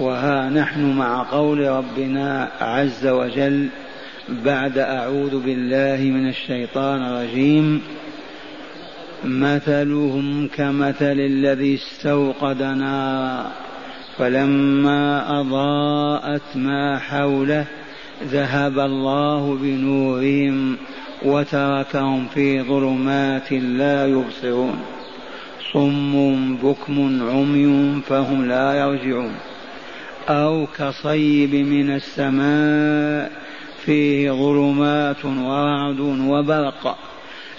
وها نحن مع قول ربنا عز وجل بعد أعوذ بالله من الشيطان الرجيم مثلهم كمثل الذي استوقد نارا فلما أضاءت ما حوله ذهب الله بنورهم وتركهم في ظلمات لا يبصرون صم بكم عمي فهم لا يرجعون. أو كصيب من السماء فيه ظلمات ورعد وبرق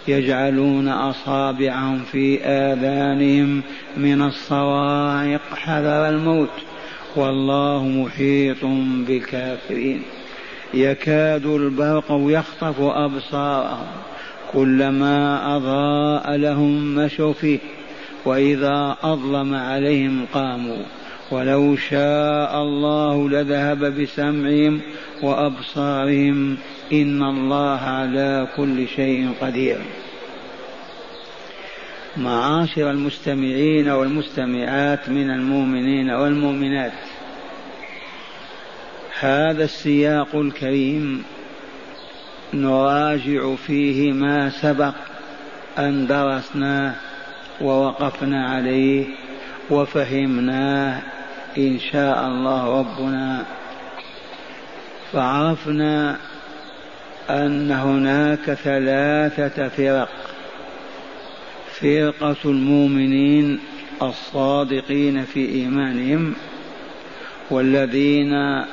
يجعلون أصابعهم في آذانهم من الصواعق حذر الموت والله محيط بالكافرين يكاد البرق يخطف أبصارهم كلما أضاء لهم مشوا فيه وإذا أظلم عليهم قاموا. ولو شاء الله لذهب بسمعهم وأبصارهم إن الله على كل شيء قدير. معاشر المستمعين والمستمعات من المؤمنين والمؤمنات هذا السياق الكريم نراجع فيه ما سبق أن درسناه ووقفنا عليه وفهمناه إن شاء الله ربنا فعرفنا أن هناك ثلاثة فرق. فرقة المؤمنين الصادقين في إيمانهم والذين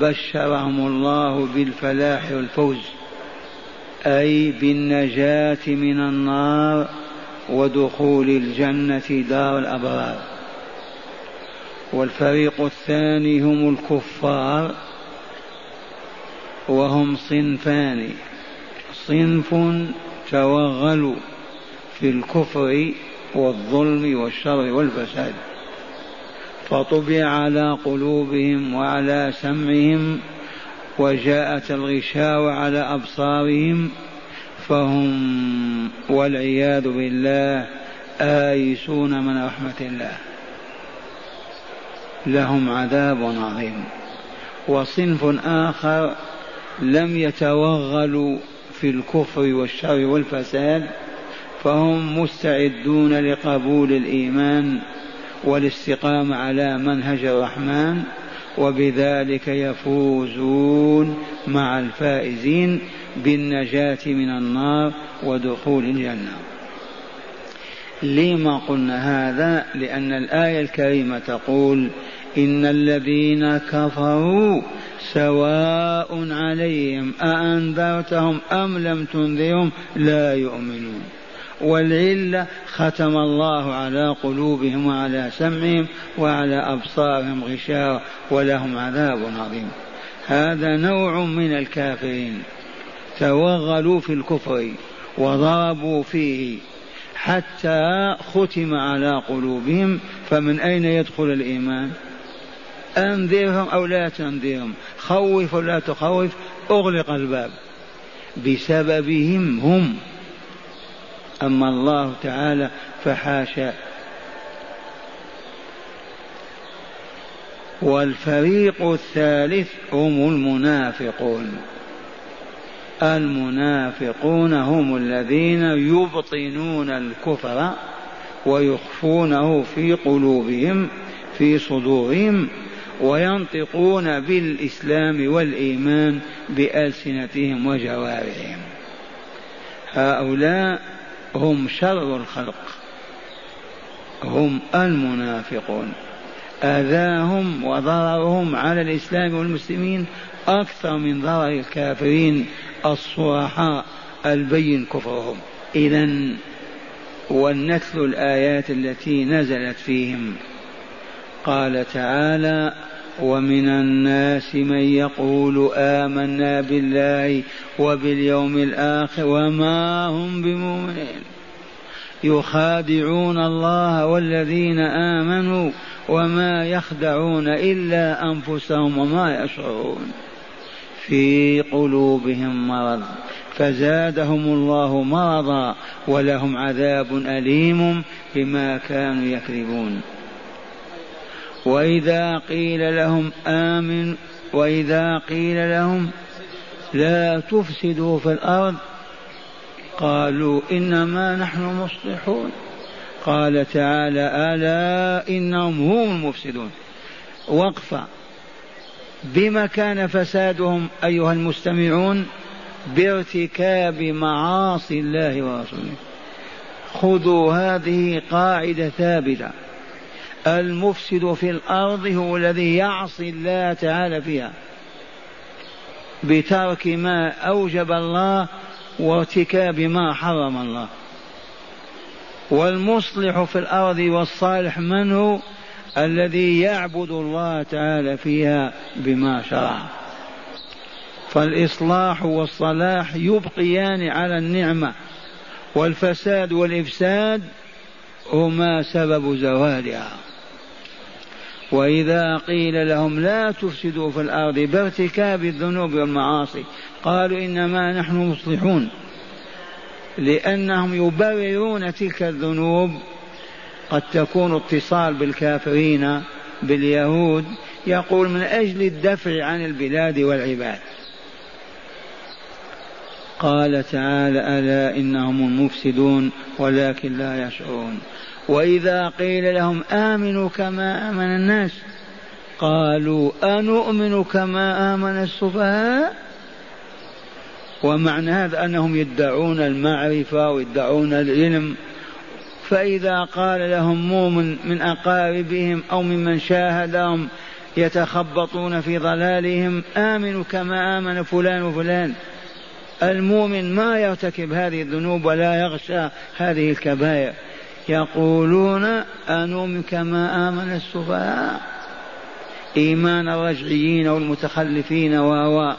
بشرهم الله بالفلاح والفوز أي بالنجاة من النار ودخول الجنة دار الأبرار. والفريق الثاني هم الكفار وهم صنفان. صنف توغلوا في الكفر والظلم والشر والفساد. فطبع على قلوبهم وعلى سمعهم وجاءت الغشاوة على أبصارهم. فهم والعياذ بالله آيسون من رحمة الله. لهم عذاب عظيم. وصنف آخر لم يتوغلوا في الكفر والشر والفساد فهم مستعدون لقبول الإيمان والاستقامة على منهج الرحمن وبذلك يفوزون مع الفائزين بالنجاة من النار ودخول الجنة. لما قلنا هذا؟ لأن الآية الكريمة تقول إن الذين كفروا سواء عليهم أأنذرتهم أم لم تنذرهم لا يؤمنون. والعلة ختم الله على قلوبهم وعلى سمعهم وعلى أبصارهم غشاوة ولهم عذاب عظيم. هذا نوع من الكافرين. توغلوا في الكفر وضربوا فيه حتى ختم على قلوبهم فمن أين يدخل الإيمان؟ أنذرهم أو لا تنذرهم؟ خوف ولا تخوف أغلق الباب. بسببهم هم. أما الله تعالى فحاشا. والفريق الثالث هم المنافقون. المنافقون هم الذين يبطنون الكفر ويخفونه في قلوبهم في صدورهم وينطقون بالإسلام والإيمان بألسنتهم وجوارحهم. هؤلاء هم شر الخلق هم المنافقون. آذاهم وضررهم على الإسلام والمسلمين أكثر من ضرر الكافرين الصرحاء البين كفرهم. اذا ولنتل الآيات التي نزلت فيهم. قال تعالى ومن الناس من يقول آمنا بالله وباليوم الآخر وما هم بمؤمنين. يخادعون الله والذين آمنوا وما يخدعون إلا أنفسهم وما يشعرون. في قلوبهم مرض. فزادهم الله مرضا ولهم عذاب أليم بما كانوا يكذبون. وإذا قيل لهم آمن وإذا قيل لهم لا تفسدوا في الأرض قالوا إنما نحن مصلحون. قال تعالى ألا إنهم هم المفسدون. وقفة. بما كان فسادهم أيها المستمعون بارتكاب معاصي الله ورسوله. خذوا هذه قاعدة ثابتة. المفسد في الأرض هو الذي يعصي الله تعالى فيها. بترك ما أوجب الله وارتكاب ما حرم الله. والمصلح في الأرض والصالح من هو؟ الذي يعبد الله تعالى فيها بما شرع. فالإصلاح والصلاح يبقيان على النعمة والفساد والإفساد هما سبب زوالها. وإذا قيل لهم لا تفسدوا في الأرض بارتكاب الذنوب والمعاصي قالوا إنما نحن مصلحون لأنهم يبررون تلك الذنوب قد تكون اتصال بالكافرين باليهود يقول من أجل الدفع عن البلاد والعباد. قال تعالى ألا إنهم المفسدون ولكن لا يشعرون. وإذا قيل لهم آمنوا كما آمن الناس قالوا أنؤمن كما آمن السفهاء؟ ومعنى هذا أنهم يدعون المعرفة ويدعون العلم. فإذا قال لهم مؤمن من أقاربهم أو ممن شاهدهم يتخبطون في ضلالهم آمنوا كما آمن فلان وفلان. المؤمن ما يرتكب هذه الذنوب ولا يغشى هذه الكبائر. يقولون أنؤمن كما آمن السفهاء؟ إيمان الرجعيين والمتخلفين وهو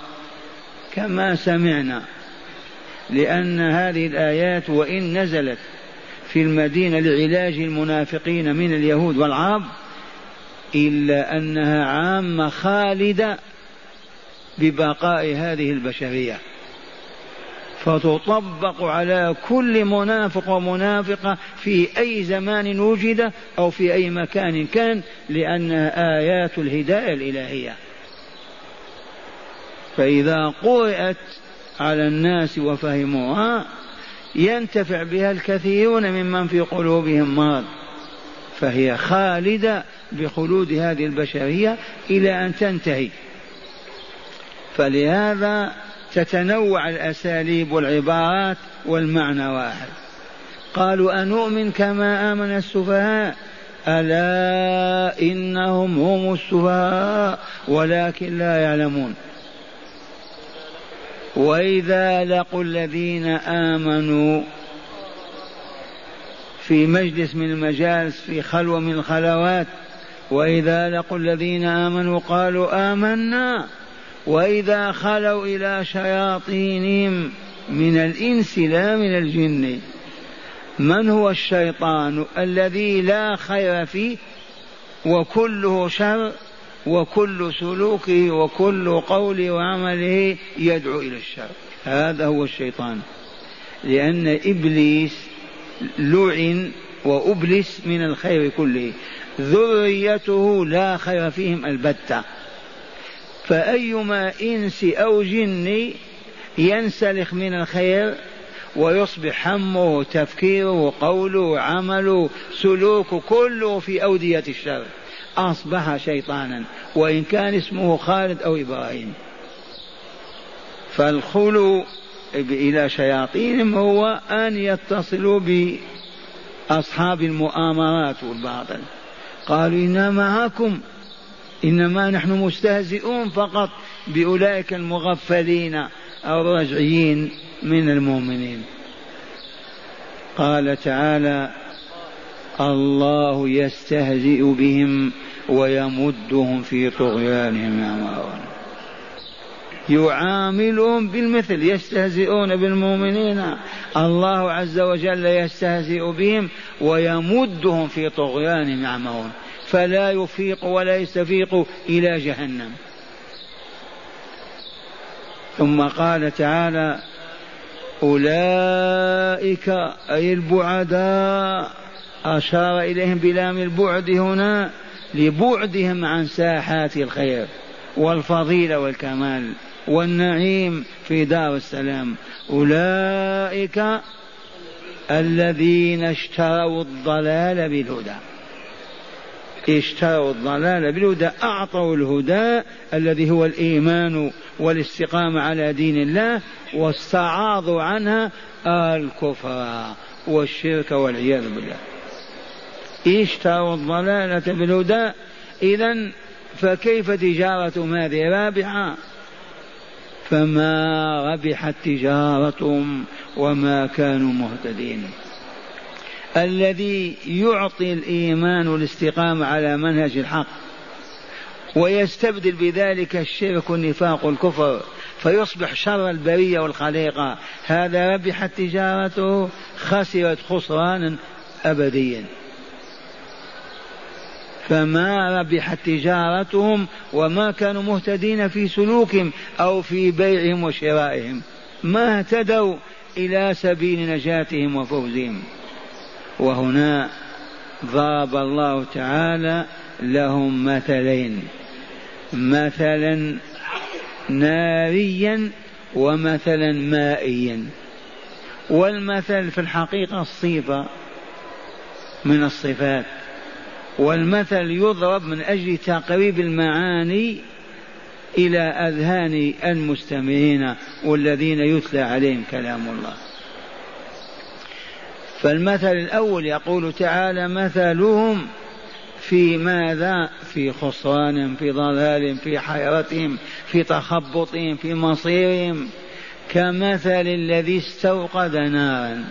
كما سمعنا. لأن هذه الآيات وإن نزلت في المدينة لعلاج المنافقين من اليهود والعرب إلا أنها عامة خالدة ببقاء هذه البشرية. فتطبق على كل منافق ومنافقة في أي زمان وجد أو في أي مكان كان لأنها آيات الهداية الإلهية. فإذا قرأت على الناس وفهموها ينتفع بها الكثيرون ممن في قلوبهم مرض فهي خالدة بخلود هذه البشرية إلى أن تنتهي. فلهذا تتنوع الأساليب والعبارات والمعنى واحد. قالوا أنؤمن كما آمن السفهاء؟ ألا إنهم هم السفهاء ولكن لا يعلمون. وإذا لقوا الذين آمنوا في مجلس من المجالس في خلوة من الخلوات وإذا لقوا الذين آمنوا قالوا آمنا. وإذا خلوا إلى شياطينهم من الإنس لا من الجن. من هو الشيطان الذي لا خير فيه وكله شر وكل سلوكه وكل قوله وعمله يدعو إلى الشر. هذا هو الشيطان. لأن إبليس لعن وأبلس من الخير كله. ذريته لا خير فيهم البتة. فأيما إنس أو جن ينسلخ من الخير ويصبح همه تفكيره قوله عمله سلوكه كله في أودية الشر. أصبح شيطانا وإن كان اسمه خالد أو إبراهيم. فالخلو إلى شياطينهم هو أن يتصلوا بأصحاب المؤامرات والباطل. قالوا إنا معكم إنما نحن مستهزئون فقط بأولئك المغفلين أو الرجعيين من المؤمنين. قال تعالى الله يستهزئ بهم ويمدهم في طغيانهم يعمهون يعاملهم بالمثل يستهزئون بالمؤمنين. الله عز وجل يستهزئ بهم ويمدهم في طغيانهم يعمهون فلا يفيق ولا يستفيق إلى جهنم. ثم قال تعالى أولئك أي البعداء. أشار إليهم بلام البعد هنا لبعدهم عن ساحات الخير والفضيلة والكمال والنعيم في دار السلام. أولئك الذين اشتروا الضلال بالهدى. اشتروا الضلال بالهدى أعطوا الهدى الذي هو الإيمان والاستقامة على دين الله واستعاضوا عنها الكفر والشرك والعياذ بالله. اشتروا الضلالة بالهدى. إذا فكيف تجارة هذه رابحة؟ فما ربحت تجارتهم وما كانوا مهتدين. الذي يعطي الإيمان والاستقامة على منهج الحق ويستبدل بذلك الشرك والنفاق والكفر فيصبح شر البرية والخليقة. هذا ربحت تجارته خسرت خسرانا أبديا. فما ربحت تجارتهم وما كانوا مهتدين في سلوكهم أو في بيعهم وشرائهم. ما اهتدوا إلى سبيل نجاتهم وفوزهم. وهنا ضرب الله تعالى لهم مثلين. مثلا ناريا ومثلا مائيا. والمثل في الحقيقة الصفة من الصفات. والمثل يضرب من أجل تقريب المعاني إلى أذهان المستمعين والذين يتلى عليهم كلام الله. فالمثل الأول يقول تعالى مثلهم في ماذا؟ في خسران في ضلال في حيرتهم في تخبطهم في مصيرهم كمثل الذي استوقد نارا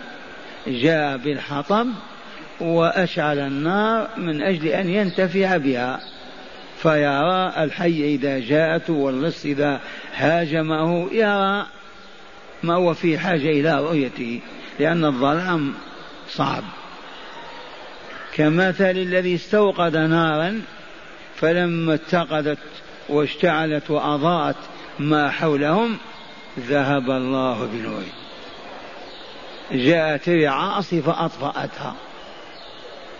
جاء بالحطب وأشعل النار من أجل أن ينتفع بها. فيرى الحي إذا جاءته واللص إذا هاجمه يرى ما هو في حاجة إلى رؤيته لأن الظلام صعب. كمثل الذي استوقد نارا فلما اتقدت واشتعلت وأضاءت ما حولهم ذهب الله بنوره جاءت عاصفة أطفأتها.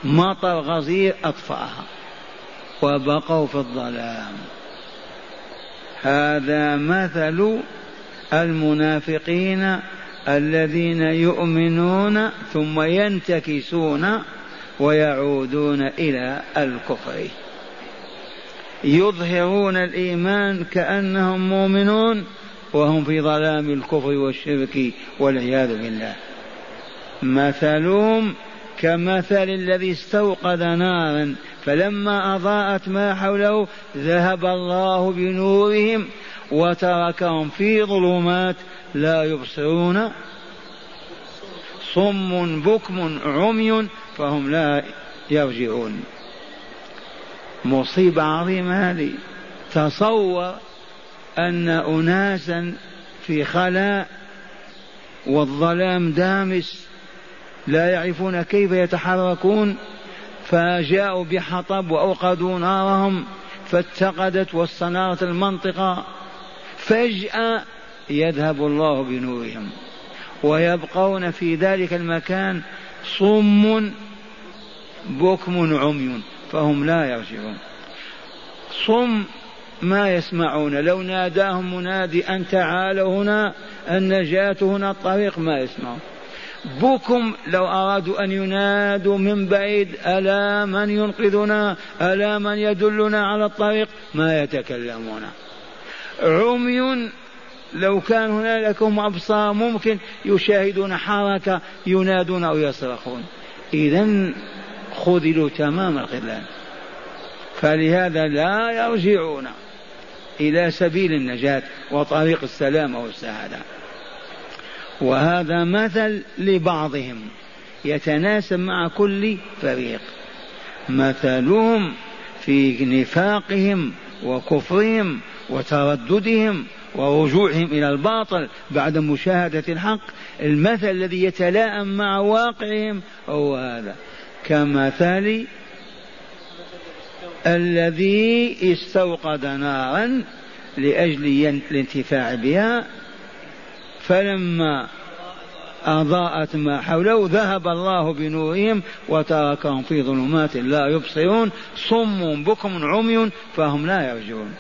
مطر غزير أطفأها وبقوا في الظلام. هذا مثل المنافقين الذين يؤمنون ثم ينتكسون ويعودون إلى الكفر. يظهرون الإيمان كأنهم مؤمنون وهم في ظلام الكفر والشرك والعياذ بالله. مثلهم كمثل الذي استوقد نارا فلما أضاءت ما حوله ذهب الله بنورهم وتركهم في ظلمات لا يبصرون. صم بكم عمي فهم لا يرجعون. مصيبة عظيمة هذه. تصور أن أناسا في خلاء والظلام دامس لا يعرفون كيف يتحركون فجاءوا بحطب وأوقدوا نارهم فاتقدت واستنارت المنطقة فجأة يذهب الله بنورهم ويبقون في ذلك المكان صم بكم عمي فهم لا يرجعون. صم ما يسمعون لو ناداهم منادي أن تعالوا هنا النجاة هنا الطريق ما يسمعون. بكم لو أرادوا أن ينادوا من بعيد ألا من ينقذنا؟ ألا من يدلنا على الطريق؟ ما يتكلمون. عمي لو كان هنالك هم أبصار ممكن يشاهدون حركة ينادون أو يصرخون. إذا خذلوا تمام الخذلان. فلهذا لا يرجعون إلى سبيل النجاة وطريق السلام والسعادة وهذا مثل لبعضهم يتناسب مع كل فريق. مثلهم في نفاقهم وكفرهم وترددهم ورجوعهم إلى الباطل بعد مشاهدة الحق المثل الذي يتلائم مع واقعهم هو هذا. كمثل الذي استوقد نارا لأجل الانتفاع بها فلما أضاءت ما حوله ذهب الله بنورهم وتركهم في ظلمات لا يبصرون صم بكم عمي فهم لا يرجعون.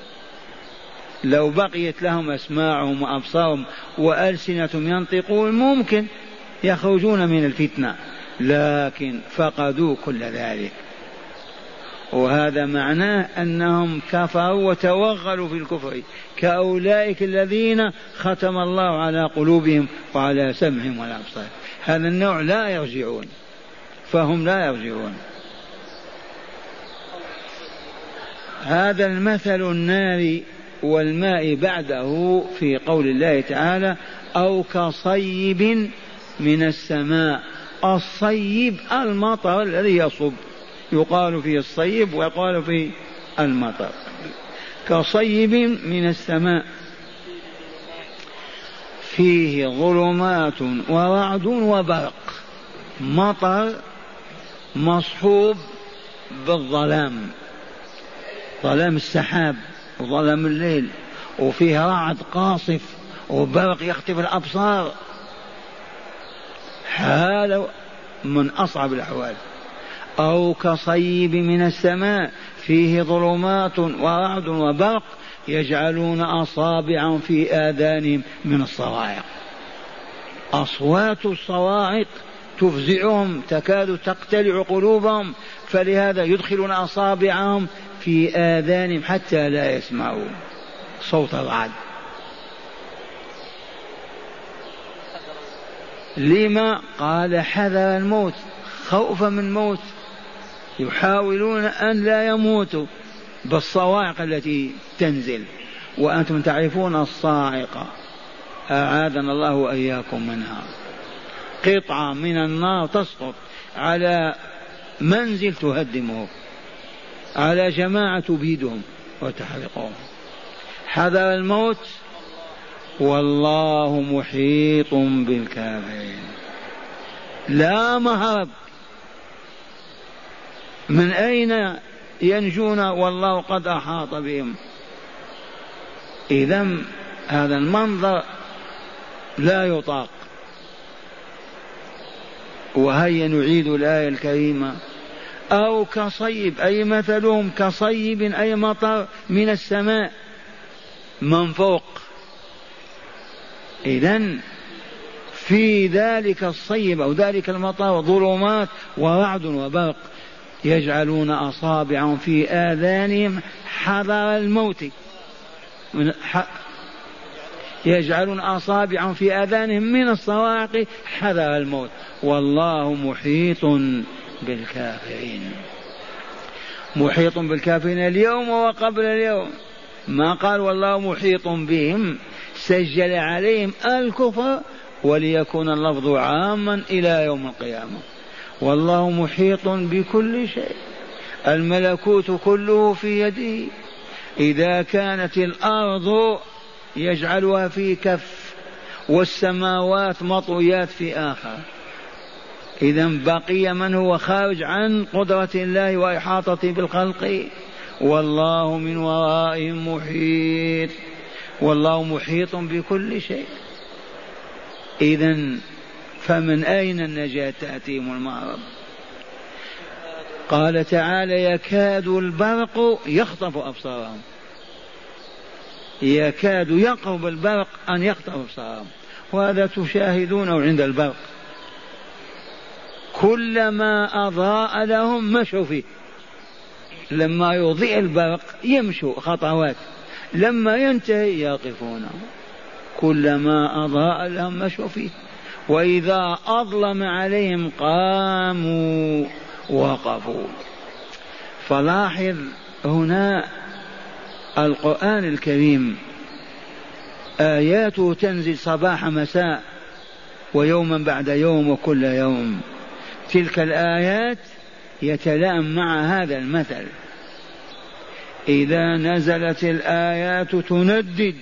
لو بقيت لهم أسماعهم وأبصارهم وألسنتهم ينطقون ممكن يخرجون من الفتنة لكن فقدوا كل ذلك. وهذا معناه أنهم كفروا وتوغلوا في الكفر كأولئك الذين ختم الله على قلوبهم وعلى سمعهم والأبصار هذا النوع لا يرجعون فهم لا يرجعون. هذا المثل النار والماء بعده في قول الله تعالى أو كصيب من السماء الصيب المطر الذي يصب. يقال فيه الصيب ويقال فيه المطر. كصيب من السماء. فيه ظلمات ورعد وبرق. مطر مصحوب بالظلام. ظلام السحاب وظلام الليل. وفيه رعد قاصف وبرق يخطف الأبصار. حال من أصعب الأحوال. أو كصيب من السماء فيه ظلمات ورعد وبرق يجعلون أصابعهم في آذانهم من الصواعق. أصوات الصواعق تفزعهم تكاد تقتلع قلوبهم فلهذا يدخلون أصابعهم في آذانهم حتى لا يسمعوا صوت الرعد لما؟ قال حذر الموت خوفا من موت. يحاولون أن لا يموتوا بالصواعق التي تنزل. وأنتم تعرفون الصاعقة أعاذنا الله وإياكم منها. قطعة من النار تسقط على منزل تهدمه على جماعة تبيدهم وتحرقهم. حذر الموت؟ والله محيط بالكافرين. لا مهرب. من أين ينجون والله قد أحاط بهم؟ إذا هذا المنظر لا يطاق. وهيا نعيد الآية الكريمة. أو كصيب أي مثلهم كصيب أي مطر من السماء من فوق. إذا في ذلك الصيب أو ذلك المطر ظلمات ورعد وبرق. يجعلون أصابعهم في آذانهم حذر الموت. من يجعلون أصابعهم في آذانهم من الصواعق حذر الموت. والله محيط بالكافرين. محيط بالكافرين اليوم وقبل اليوم. ما قال والله محيط بهم؟ سجل عليهم الكفر وليكون اللفظ عاما إلى يوم القيامة. والله محيط بكل شيء. الملكوت كله في يده إذا كانت الأرض يجعلها في كف والسماوات مطويات في آخر. إذا بقي من هو خارج عن قدرة الله وإحاطته بالخلق. والله من ورائهم محيط. والله محيط بكل شيء. إذا فمن أين النجاة تأتيهم المهرب قال تعالى يكاد البرق يخطف أبصارهم. يكاد يقرب البرق أن يخطف أبصارهم. وهذا تشاهدونه عند البرق. كلما أضاء لهم مشوا فيه. لما يضيء البرق يمشوا خطوات. لما ينتهي يقفون كلما أضاء لهم مشوا فيه. وإذا أظلم عليهم قاموا وقفوا فلاحظ هنا القرآن الكريم. آياته تنزل صباح مساء ويوما بعد يوم وكل يوم. تلك الآيات يتلائم مع هذا المثل. إذا نزلت الآيات تندد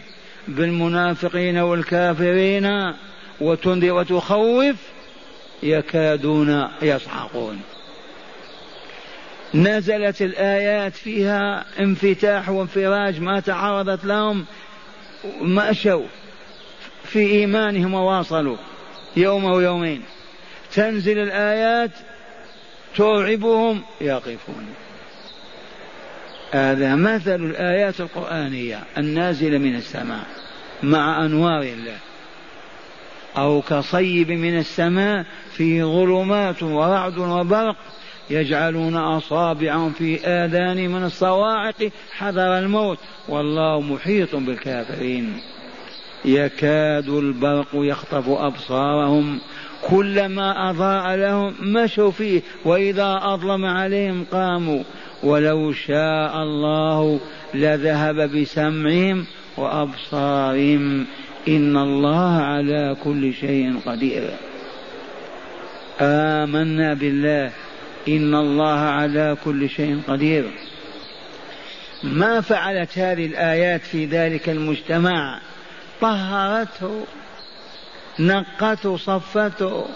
بالمنافقين والكافرين وتنذر وتخوف يكادون يصعقون. نزلت الآيات فيها انفتاح وانفراج ما تعرضت لهم مشوا في إيمانهم وواصلوا يوم أو يومين تنزل الآيات ترعبهم يقفون. هذا مثل الآيات القرآنية النازلة من السماء مع أنوار الله. أو كصيب من السماء فيه ظلمات ورعد وبرق يجعلون أصابعهم في آذان من الصواعق حذر الموت والله محيط بالكافرين. يكاد البرق يخطف أبصارهم. كلما أضاء لهم مشوا فيه وإذا أظلم عليهم قاموا. ولو شاء الله لذهب بسمعهم وأبصارهم إن الله على كل شيء قدير. آمنا بالله. إن الله على كل شيء قدير. ما فعلت هذه الآيات في ذلك المجتمع؟ طهرته نقته صفته.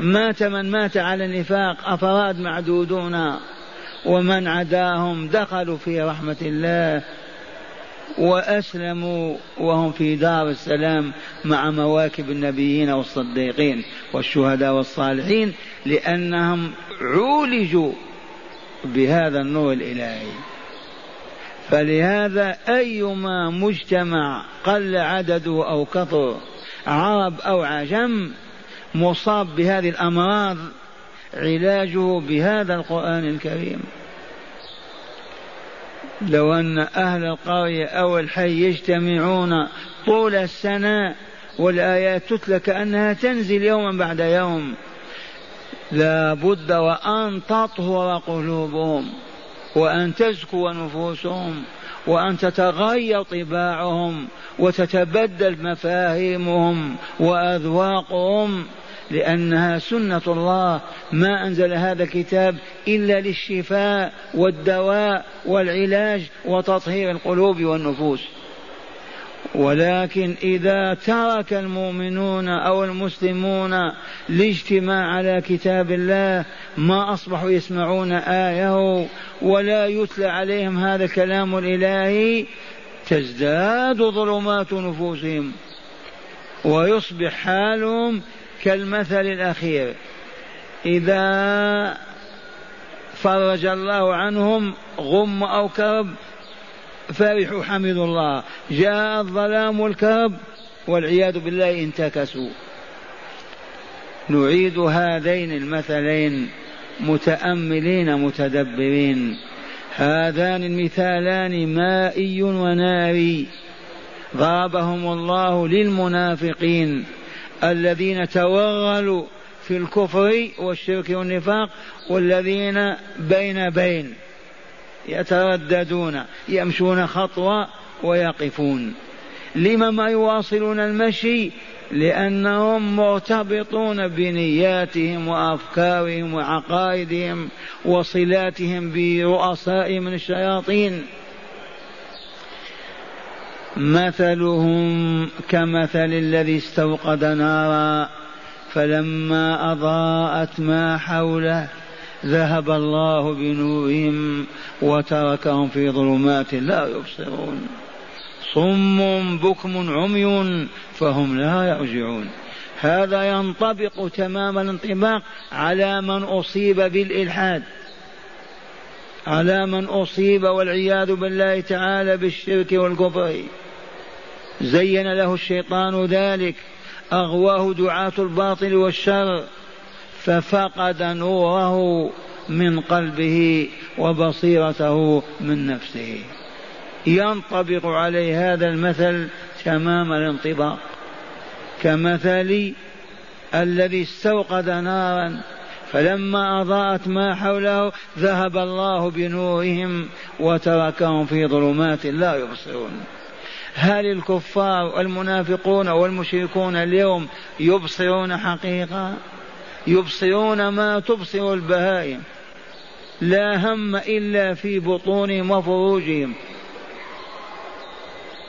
مات من مات على النفاق أفراد معدودون. ومن عداهم دخلوا في رحمة الله. وأسلموا وهم في دار السلام مع مواكب النبيين والصديقين والشهداء والصالحين لأنهم عولجوا بهذا النور الإلهي. فلهذا أيما مجتمع قل عدده أو كثر عرب أو عجم مصاب بهذه الأمراض علاجه بهذا القرآن الكريم. لو أن أهل القرية أو الحي يجتمعون طول السنة والآيات تتلى كأنها تنزل يوما بعد يوم لا بد وأن تطهر قلوبهم وأن تزكو نفوسهم وأن تتغير طباعهم وتتبدل مفاهيمهم وأذواقهم. لأنها سنة الله. ما أنزل هذا الكتاب إلا للشفاء والدواء والعلاج وتطهير القلوب والنفوس. ولكن إذا ترك المؤمنون أو المسلمون الاجتماع على كتاب الله ما أصبحوا يسمعون آية ولا يتلى عليهم هذا الكلام الإلهي تزداد ظلمات نفوسهم ويصبح حالهم كالمثل الأخير. إذا فرج الله عنهم غم أو كرب فرحوا حمدوا الله. جاء الظلام والكرب والعياذ بالله انتكسوا نعيد هذين المثلين متأملين متدبرين. هذان المثالان مائي وناري. ضربهم الله للمنافقين. الذين توغلوا في الكفر والشرك والنفاق والذين بين بين يترددون يمشون خطوة ويقفون. لما ما يواصلون المشي؟ لأنهم مرتبطون بنياتهم وأفكارهم وعقائدهم وصلاتهم برؤساء من الشياطين. مثلهم كمثل الذي استوقد نارا فلما أضاءت ما حوله ذهب الله بنورهم وتركهم في ظلمات لا يبصرون. صم بكم عمي فهم لا يرجعون. هذا ينطبق تمام الانطباق على من أصيب بالإلحاد. على من أصيب والعياذ بالله تعالى بالشرك والكفر. زين له الشيطان ذلك أغواه دعاة الباطل والشر ففقد نوره من قلبه وبصيرته من نفسه. ينطبق عليه هذا المثل تمام الانطباق كمثل الذي استوقد نارا فلما أضاءت ما حوله ذهب الله بنورهم وتركهم في ظلمات لا يبصرون. هل الكفار المنافقون والمشركون اليوم يبصرون حقيقة؟ يبصرون ما تبصر البهائم. لا هم إلا في بطونهم وفروجهم.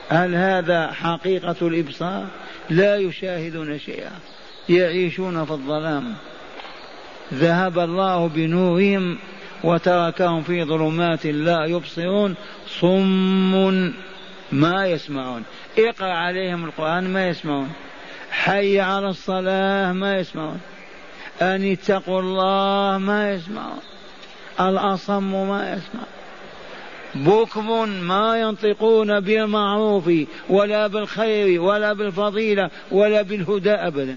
هل هذا حقيقة الإبصار؟ لا يشاهدون شيئا. يعيشون في الظلام. ذهب الله بنورهم وتركهم في ظلمات لا يبصرون صم ما يسمعون. اقرأ عليهم القرآن ما يسمعون. حي على الصلاة ما يسمعون. أن اتقوا الله ما يسمعون. الأصم ما يسمع بكم ما ينطقون بالمعروف ولا بالخير ولا بالفضيلة ولا بالهدى أبدا.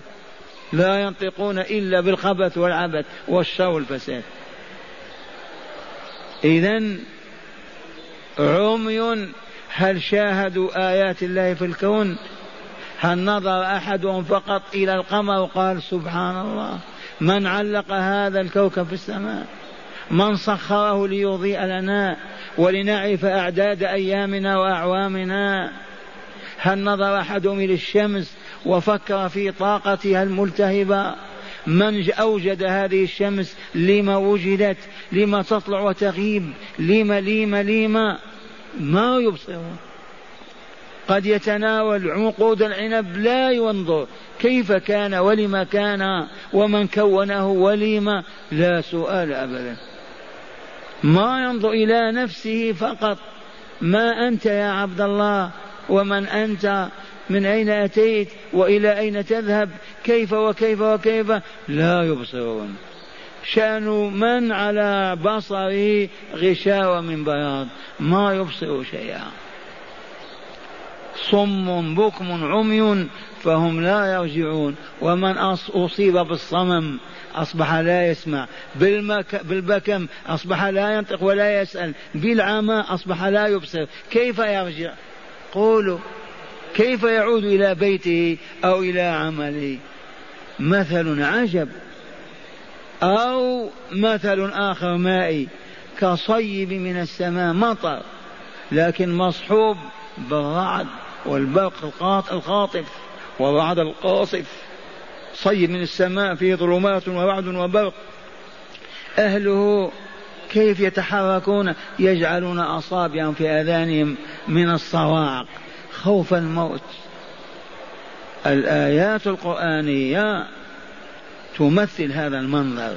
لا ينطقون إلا بالخبث والعبث والشر والفساد. إذا عمي هل شاهدوا آيات الله في الكون؟ هل نظر أحدهم فقط إلى القمر وقال سبحان الله من علق هذا الكوكب في السماء؟ من سخره ليضيء لنا ولنعرف أعداد أيامنا وأعوامنا؟ هل نظر أحدهم إلى الشمس وفكر في طاقتها الملتهبة. من أوجد هذه الشمس لما وجدت لما تطلع وتغيب لما لما لما ما يبصرون. قد يتناول عقود العنب لا ينظر كيف كان ولما كان ومن كونه ولما لا سؤال أبدا. ما ينظر إلى نفسه فقط. ما أنت يا عبد الله ومن أنت من أين أتيت وإلى أين تذهب؟ كيف وكيف وكيف؟ لا يبصرون. شأن من على بصره غشاوة من بياض. ما يبصر شيئا. صم بكم عمي فهم لا يرجعون. ومن أصيب بالصمم أصبح لا يسمع. بالمك بالبكم أصبح لا ينطق ولا يسأل. بالعمى أصبح لا يبصر. كيف يرجع؟ قولوا. كيف يعود إلى بيته أو إلى عمله؟ مثل عجب. أو مثل آخر مائي كصيب من السماء مطر لكن مصحوب بالرعد والبرق الخاطف والرعد القاصف. صيب من السماء فيه ظلمات ورعد وبرق. أهله كيف يتحركون؟ يجعلون أصابعهم في آذانهم من الصواعق خوف الموت. الآيات القرآنية تمثل هذا المنظر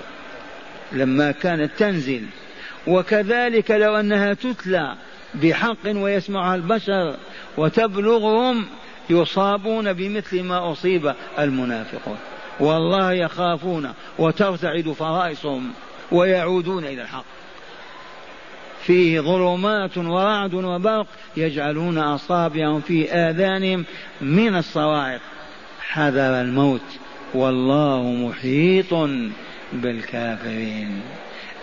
لما كانت تنزل. وكذلك لو أنها تتلى بحق ويسمعها البشر وتبلغهم يصابون بمثل ما أصيب المنافقون. والله يخافون وترتعد فرائصهم ويعودون إلى الحق. فيه ظلمات ورعد وبرق يجعلون أصابعهم في آذانهم من الصواعق. حذر الموت. والله محيط بالكافرين.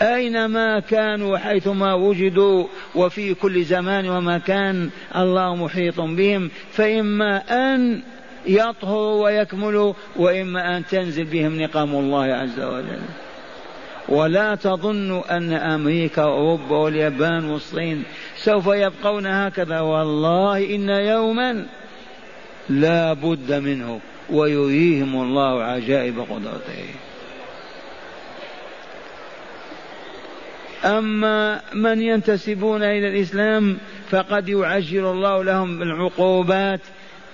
أينما كانوا حيثما وجدوا؟ وفي كل زمان ومكان الله محيط بهم. فإما أن يطهروا ويكملوا وإما أن تنزل بهم نقم الله عز وجل. ولا تظنوا أن أمريكا وأوروبا واليابان والصين سوف يبقون هكذا. والله إن يوما لا بد منه ويريهم الله عجائب قدرته. أما من ينتسبون إلى الإسلام فقد يعجل الله لهم العقوبات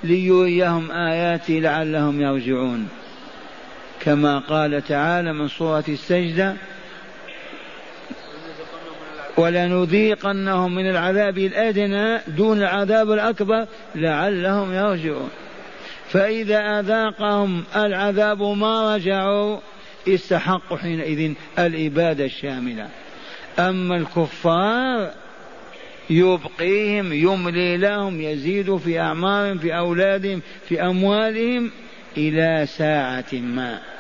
ليريهم آياته لعلهم يرجعون. كما قال تعالى من سورة السجدة ولنذيقنهم من العذاب الأدنى دون العذاب الأكبر لعلهم يرجعون. فإذا أذاقهم العذاب ما رجعوا استحقوا حينئذ الإبادة الشاملة. أما الكفار يبقيهم يملي لهم يزيد في أعمارهم في أولادهم في أموالهم إلى ساعة ما.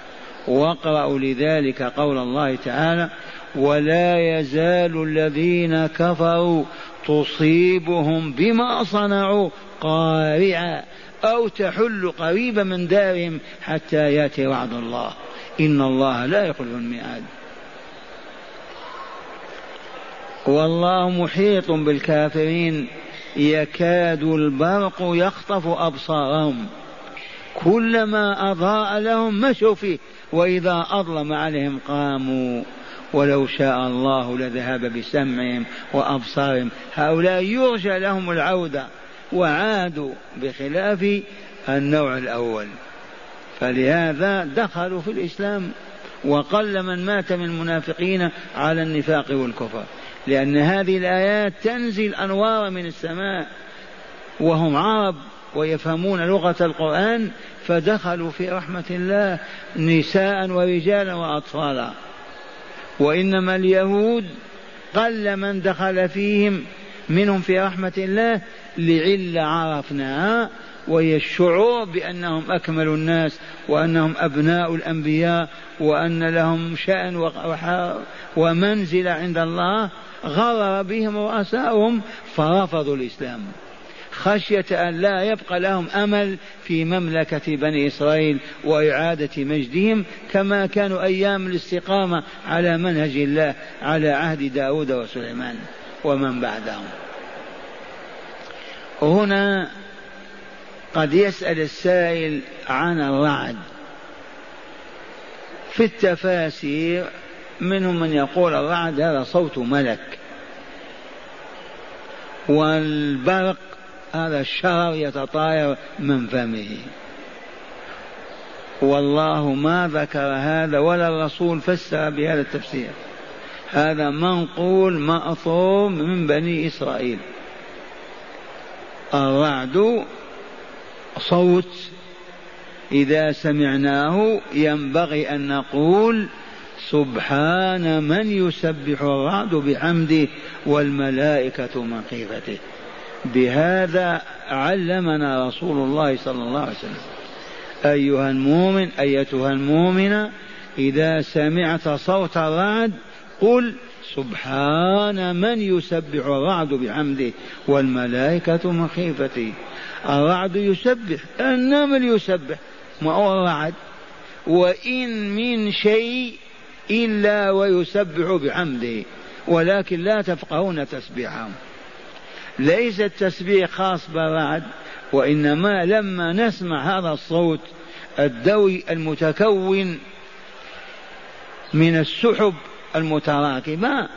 واقرأوا لذلك قول الله تعالى ولا يزال الذين كفروا تصيبهم بما صنعوا قارعة أو تحل قريبا من دارهم حتى يأتي وعد الله. إن الله لا يخلف الميعاد. والله محيط بالكافرين يكاد البرق يخطف أبصارهم. كلما أضاء لهم مشوا فيه. وإذا أظلم عليهم قاموا ولو شاء الله لذهب بسمعهم وأبصارهم. هؤلاء يرجى لهم العودة وعادوا بخلاف النوع الأول. فلهذا دخلوا في الإسلام وقل من مات من المنافقين على النفاق والكفر. لأن هذه الآيات تنزل أنوار من السماء وهم عرب ويفهمون لغة القرآن فدخلوا في رحمة الله نساء ورجالا وأطفالا. وإنما اليهود قل من دخل فيهم منهم في رحمة الله لعلة عرفناها وهي الشعور بأنهم أكمل الناس وأنهم أبناء الأنبياء وأن لهم شأن ومنزلة عند الله غرر بهم رؤساؤهم فرفضوا الإسلام. خشية أن لا يبقى لهم أمل في مملكة بني إسرائيل وإعادة مجدهم كما كانوا أيام الاستقامة على منهج الله على عهد داود وسليمان ومن بعدهم. هنا قد يسأل السائل عن الرعد في التفاسير منهم من يقول الرعد هذا صوت ملك والبرق هذا الشرر يتطاير من فمه. والله ما ذكر هذا ولا الرسول فسر بهذا التفسير. هذا منقول مأثور من بني إسرائيل. الرعد صوت إذا سمعناه ينبغي أن نقول سبحان من يسبح الرعد بحمده والملائكة من خيفته. بهذا علمنا رسول الله صلى الله عليه وسلم. أيها المؤمن أيتها المؤمنة إذا سمعت صوت الرعد قل سبحان من يسبح الرعد بحمده والملائكة من خيفته الرعد يسبح النمل يسبح ما هو الرعد؟ وإن من شيء إلا ويسبح بحمده ولكن لا تفقهون تسبيحهم. ليس التسبيح خاص بالرعد وإنما لما نسمع هذا الصوت الدوي المتكون من السحب المتراكمة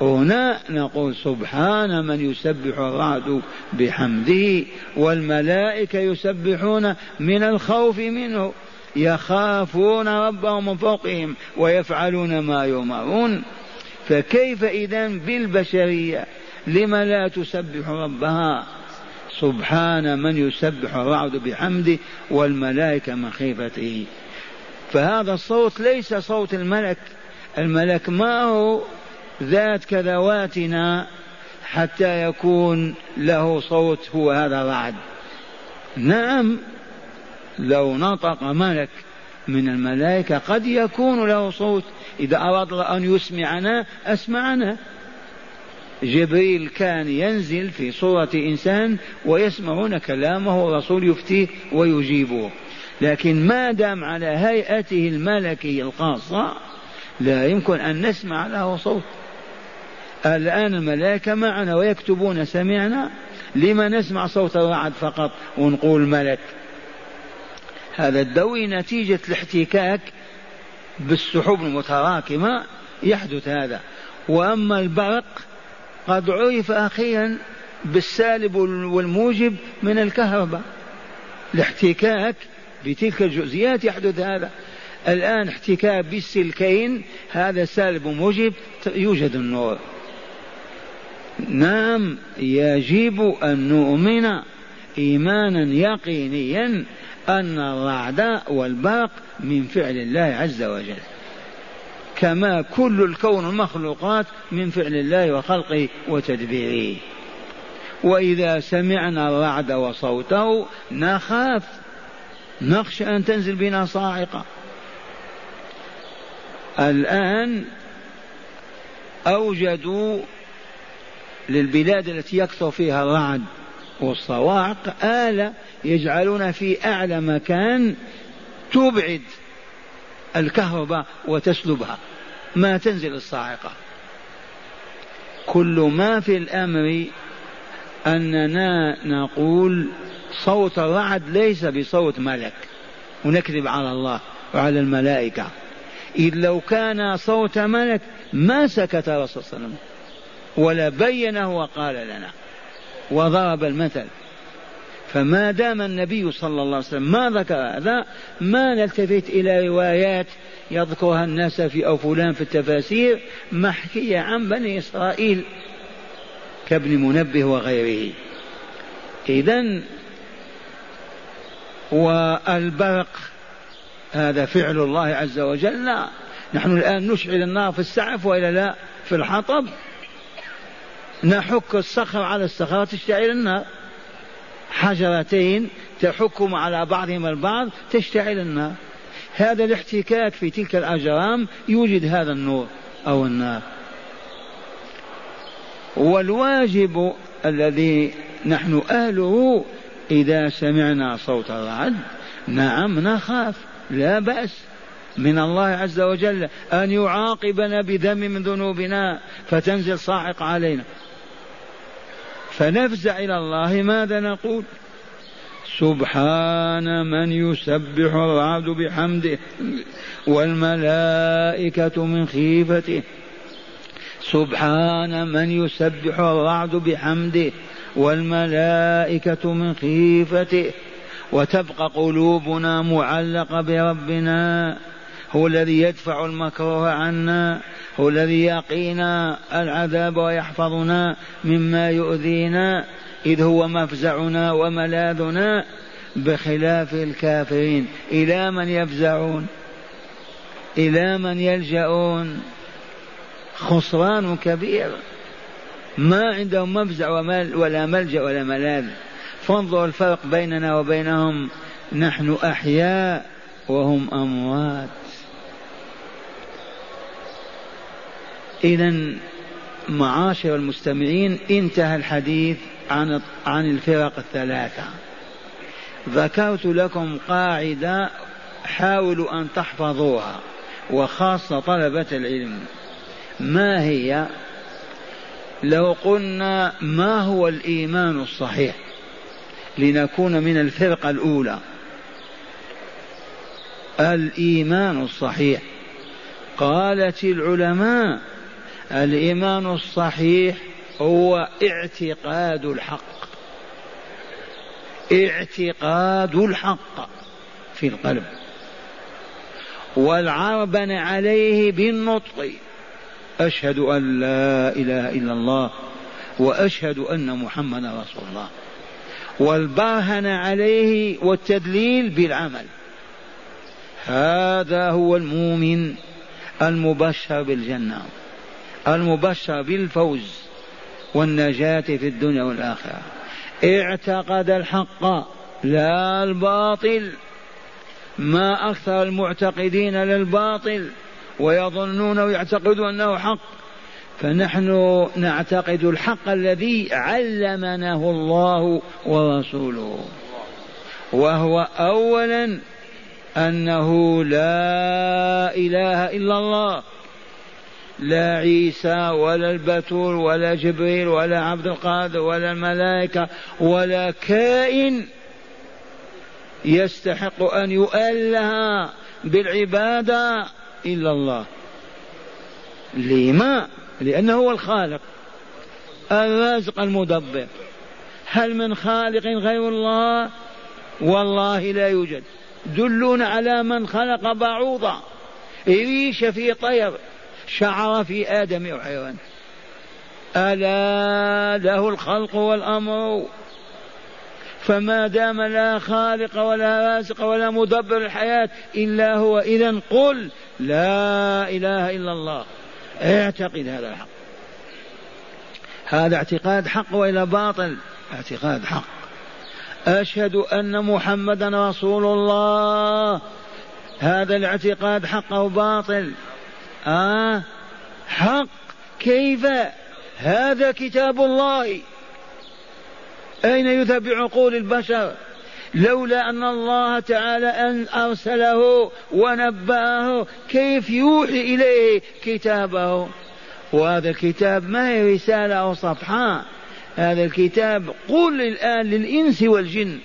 هنا نقول سبحان من يسبح الرعد بحمده والملائكة يسبحون من الخوف منه يخافون ربهم من فوقهم ويفعلون ما يؤمرون. فكيف إذا بالبشرية؟ لم لا تسبح ربها؟ سبحان من يسبح الرعد بحمده والملائكة من خيفته. فهذا الصوت ليس صوت الملك. الملك ما هو ذات كذواتنا حتى يكون له صوت هو هذا الرعد. نعم لو نطق ملك من الملائكة قد يكون له صوت. إذا أراد أن يسمعنا أسمعنا. جبريل كان ينزل في صورة إنسان ويسمعون كلامه والرسول يفتيه ويجيبه. لكن ما دام على هيئته الملكية الخاصة لا يمكن أن نسمع له صوت. الآن الملائكة معنا ويكتبون سمعنا لما نسمع صوت الرعد فقط ونقول ملك؟ هذا الدوي نتيجة الاحتكاك بالسحب المتراكمة يحدث هذا. وأما البرق قد عرف أخيرا بالسالب والموجب من الكهرباء الاحتكاك بتلك الجزئيات يحدث هذا. الآن احتكاك بالسلكين هذا سالب وموجب يوجد النور. نعم يجب أن نؤمن إيمانا يقينيا أن الرعد والبرق من فعل الله عز وجل. كما كل الكون المخلوقات من فعل الله وخلقه وتدبيره. وإذا سمعنا الرعد وصوته نخاف. نخشى أن تنزل بنا صاعقة. الآن أوجدوا للبلاد التي يكثر فيها الرعد والصواعق آلة يجعلون في أعلى مكان تبعد الكهرباء وتسلبها. ما تنزل الصاعقة. كل ما في الأمر أننا نقول صوت الرعد ليس بصوت ملك. ونكذب على الله وعلى الملائكة. إذ لو كان صوت ملك ما سكت الرسول صلى الله عليه وسلم. ولا بينه وقال لنا. وضرب المثل. فما دام النبي صلى الله عليه وسلم ما ذكر هذا ما نلتفت إلى روايات يذكرها الناس في أو فلان في التفاسير محكية عن بني والبرق هذا فعل الله عز وجل لا. نحن الآن نشعل النار في السعف وإلا لا في الحطب. نحك الصخر على الصخرة تشتعل النار. حجرتين تحكم على بعضهما البعض تشتعل النار. هذا الاحتكاك في تلك الأجرام يوجد هذا النور أو النار. والواجب الذي نحن أهله إذا سمعنا صوت الرعد نعم نخاف لا بأس. من الله عز وجل أن يعاقبنا بذنب من ذنوبنا فتنزل صاعق علينا. فنفزع إلى الله ماذا نقول؟ سبحان من يسبح الرعد بحمده والملائكة من خيفته. سبحان من يسبح الرعد بحمده والملائكة من خيفته. وتبقى قلوبنا معلقة بربنا. هو الذي يدفع المكروه عنا هو الذي يقينا العذاب ويحفظنا مما يؤذينا إذ هو مفزعنا وملاذنا بخلاف الكافرين. إلى من يفزعون؟ إلى من يلجؤون؟ خسران كبير. ما عندهم مفزع ولا ملجأ ولا ملاذ. فانظر الفرق بيننا وبينهم. نحن أحياء وهم أموات. إذا معاشر المستمعين انتهى الحديث عن عن الفرق الثلاثة. ذكرت لكم قاعدة حاولوا أن تحفظوها وخاصة طلبة العلم. ما هي؟ لو قلنا ما هو الإيمان الصحيح؟ لنكون من الفرقة الأولى. الإيمان الصحيح. قالت العلماء الإيمان الصحيح هو اعتقاد الحق. اعتقاد الحق في القلب. والعربن عليه بالنطق. أشهد أن لا إله إلا الله وأشهد أن محمدا رسول الله. والبرهن عليه والتدليل بالعمل. هذا هو المؤمن المبشر بالجنة. المبشر بالفوز والنجاة في الدنيا والآخرة. اعتقد الحق لا الباطل. ما أكثر المعتقدين للباطل ويظنون ويعتقدون أنه حق فنحن نعتقد الحق الذي علمناه الله ورسوله. وهو اولا أنه لا إله إلا الله. لا عيسى ولا البتول ولا جبريل ولا عبد القادر ولا الملائكة ولا كائن يستحق أن يؤله بالعبادة إلا الله. لما؟ لأنه هو الخالق. الرازق المدبر. هل من خالق غير الله؟ والله لا يوجد. دلونا على من خلق بعوضة. ريش في طير. شعر في آدم وحيوان ألا له الخلق والأمر. فما دام لا خالق ولا رازق ولا مدبر الحياة إلا هو إذا قل لا إله إلا الله. اعتقد هذا الحق. هذا اعتقاد حق وإلا باطل؟ اعتقاد حق. أشهد أن محمدا رسول الله. هذا الاعتقاد حق أو باطل. آه حق. كيف؟ هذا كتاب الله. أين يذهب بعقول البشر؟ لولا أن الله تعالى أن أرسله ونبأه كيف يوحي إليه كتابه؟ وهذا الكتاب ما هي رسالة أو صفحة؟ هذا الكتاب قل الآن للإنس والجن.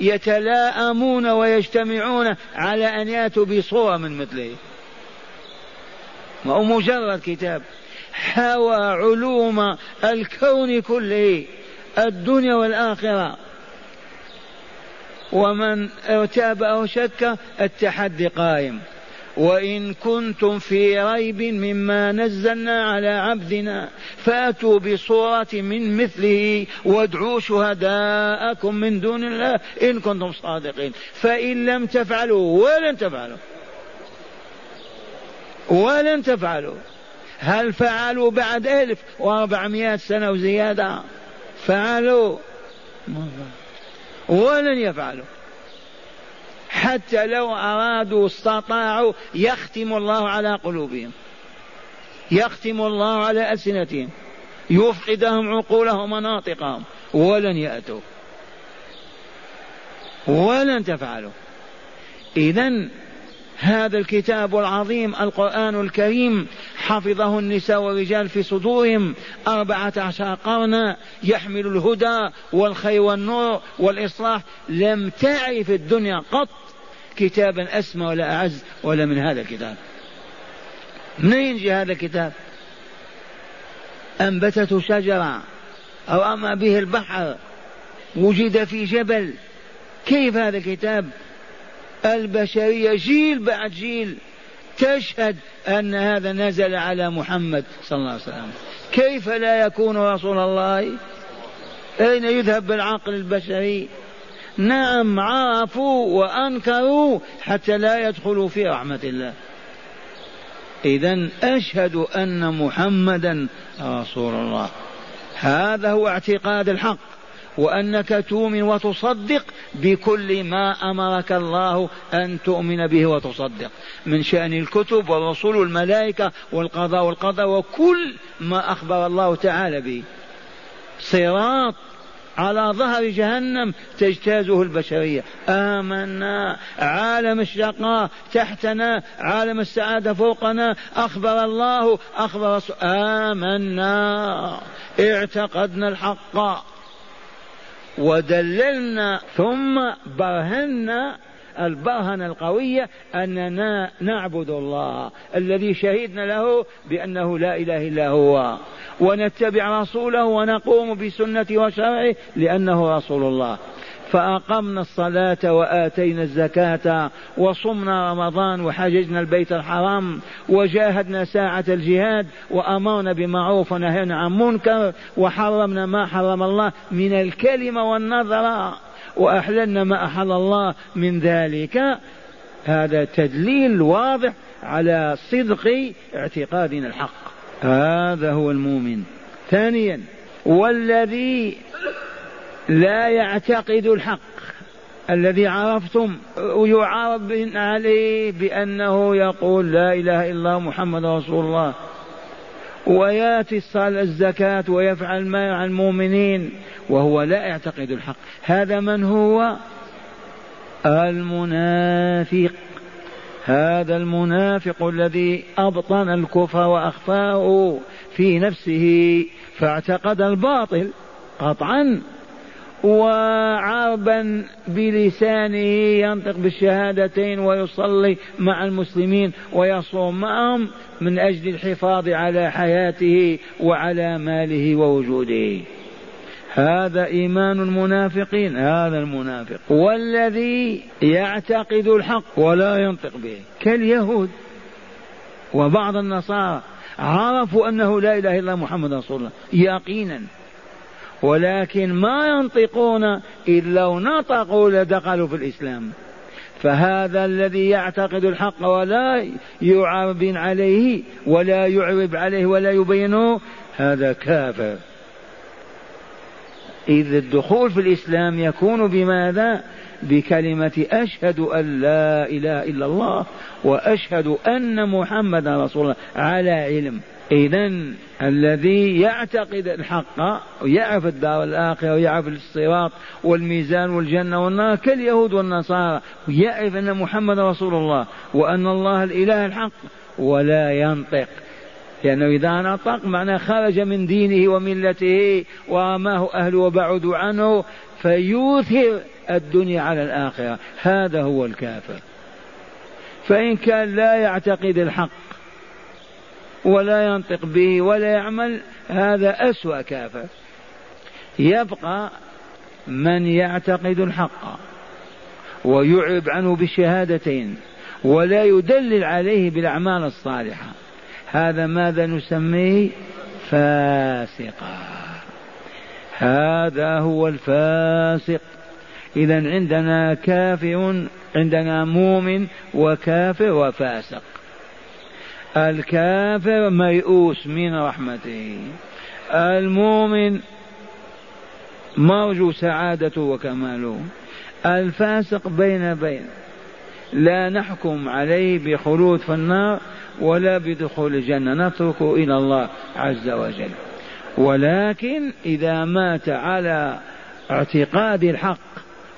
يتلاءمون ويجتمعون على أن يأتوا بصورة من مثله. ما هو مجرد كتاب. حوى علوم الكون كله الدنيا والآخرة. ومن ارتاب أو شك التحدي قائم. وإن كنتم في ريب مما نزلنا على عبدنا فأتوا بصورة من مثله وادعوا شهداءكم من دون الله إن كنتم صادقين. فإن لم تفعلوا ولن تفعلوا. ولن تفعلوا. هل فعلوا بعد ألف وأربعمائة سنة وزيادة؟ فعلوا. ولن يفعلوا. حتى لو أرادوا استطاعوا يختم الله على قلوبهم. يختم الله على ألسنتهم. يفقدهم عقولهم ومناطقهم. ولن يأتوا. ولن تفعلوا. إذا هذا الكتاب العظيم القرآن الكريم. حفظه النساء والرجال في صدورهم. أربعة عشر قرنا يحمل الهدى والخير والنور والإصلاح. لم تعرف الدنيا قط كتابا أسمى ولا أعز ولا من هذا الكتاب. منين يجي هذا الكتاب؟ أنبتته شجرة أو أما به البحر. وجد في جبل. كيف هذا الكتاب؟ البشرية جيل بعد جيل تشهد أن هذا نزل على محمد صلى الله عليه وسلم. كيف لا يكون رسول الله؟ أين يذهب بالعقل البشري؟ نعم عرفوا وأنكروا حتى لا يدخلوا في رحمة الله. إذا أشهد أن محمدا رسول الله. هذا هو اعتقاد الحق. وأنك تؤمن وتصدق بكل ما أمرك الله أن تؤمن به وتصدق. من شأن الكتب والرسول والملائكة والقضاء والقدر وكل ما أخبر الله تعالى به. صراط على ظهر جهنم تجتازه البشرية. آمنا عالم الشقاء تحتنا عالم السعادة فوقنا أخبر الله أخبر آمنا اعتقدنا الحق. ودللنا ثم برهنا البرهنة القوية أننا نعبد الله الذي شهدنا له بأنه لا إله إلا هو. ونتبع رسوله ونقوم بسنته وشرعه لأنه رسول الله. فأقمنا الصلاة وآتينا الزكاة وصمنا رمضان وحججنا البيت الحرام وجاهدنا ساعة الجهاد وأمرنا بمعروف ونهينا عن منكر وحرمنا ما حرم الله من الكلمة والنظر وأحللنا ما أحل الله من ذلك. هذا تدليل واضح على صدق اعتقادنا الحق. هذا هو المؤمن. ثانيا والذي لا يعتقد الحق الذي عرفتم ويعرب عليه بأنه يقول لا إله إلا الله محمد رسول الله. ويأتي الصلاة الزكاة ويفعل ما مع المؤمنين وهو لا يعتقد الحق. هذا من هو؟ المنافق. هذا المنافق الذي أبطن الكفر وأخفاه في نفسه فاعتقد الباطل قطعا. وعربا بلسانه ينطق بالشهادتين ويصلي مع المسلمين ويصوم معهم من أجل الحفاظ على حياته وعلى ماله ووجوده. هذا إيمان المنافقين هذا المنافق. والذي يعتقد الحق ولا ينطق به. كاليهود وبعض النصارى عرفوا أنه لا إله إلا محمد رسول الله يقينا. ولكن ما ينطقون إذ لو نطقوا لدخلوا في الإسلام. فهذا الذي يعتقد الحق ولا يعرب عليه ولا يعرب عليه ولا يبينه هذا كافر. إذ الدخول في الإسلام يكون بماذا؟ بكلمة أشهد أن لا إله إلا الله وأشهد أن محمدا رسول الله على علم. إذا الذي يعتقد الحق ويعرف الدار الآخرة ويعرف الصراط والميزان والجنة والنار كاليهود والنصارى ويعرف أن محمد رسول الله وأن الله الإله الحق ولا ينطق. لأنه إذا نطق معناه خرج من دينه وملته ورماه أهله وبعدوا عنه فيوثر الدنيا على الآخرة. هذا هو الكافر. فإن كان لا يعتقد الحق ولا ينطق به ولا يعمل هذا أسوأ كافر يبقى من يعتقد الحق ويعرب عنه بالشهادتين ولا يدلل عليه بالأعمال الصالحة هذا ماذا نسميه؟ فاسقا هذا هو الفاسق. إذا عندنا كافر عندنا مؤمن وكافر وفاسق. الكافر ميؤوس من رحمته. المؤمن مرجو سعادته وكماله. الفاسق بين بين. لا نحكم عليه بخلود في النار ولا بدخول الجنة. نتركه إلى الله عز وجل. ولكن إذا مات على اعتقاد الحق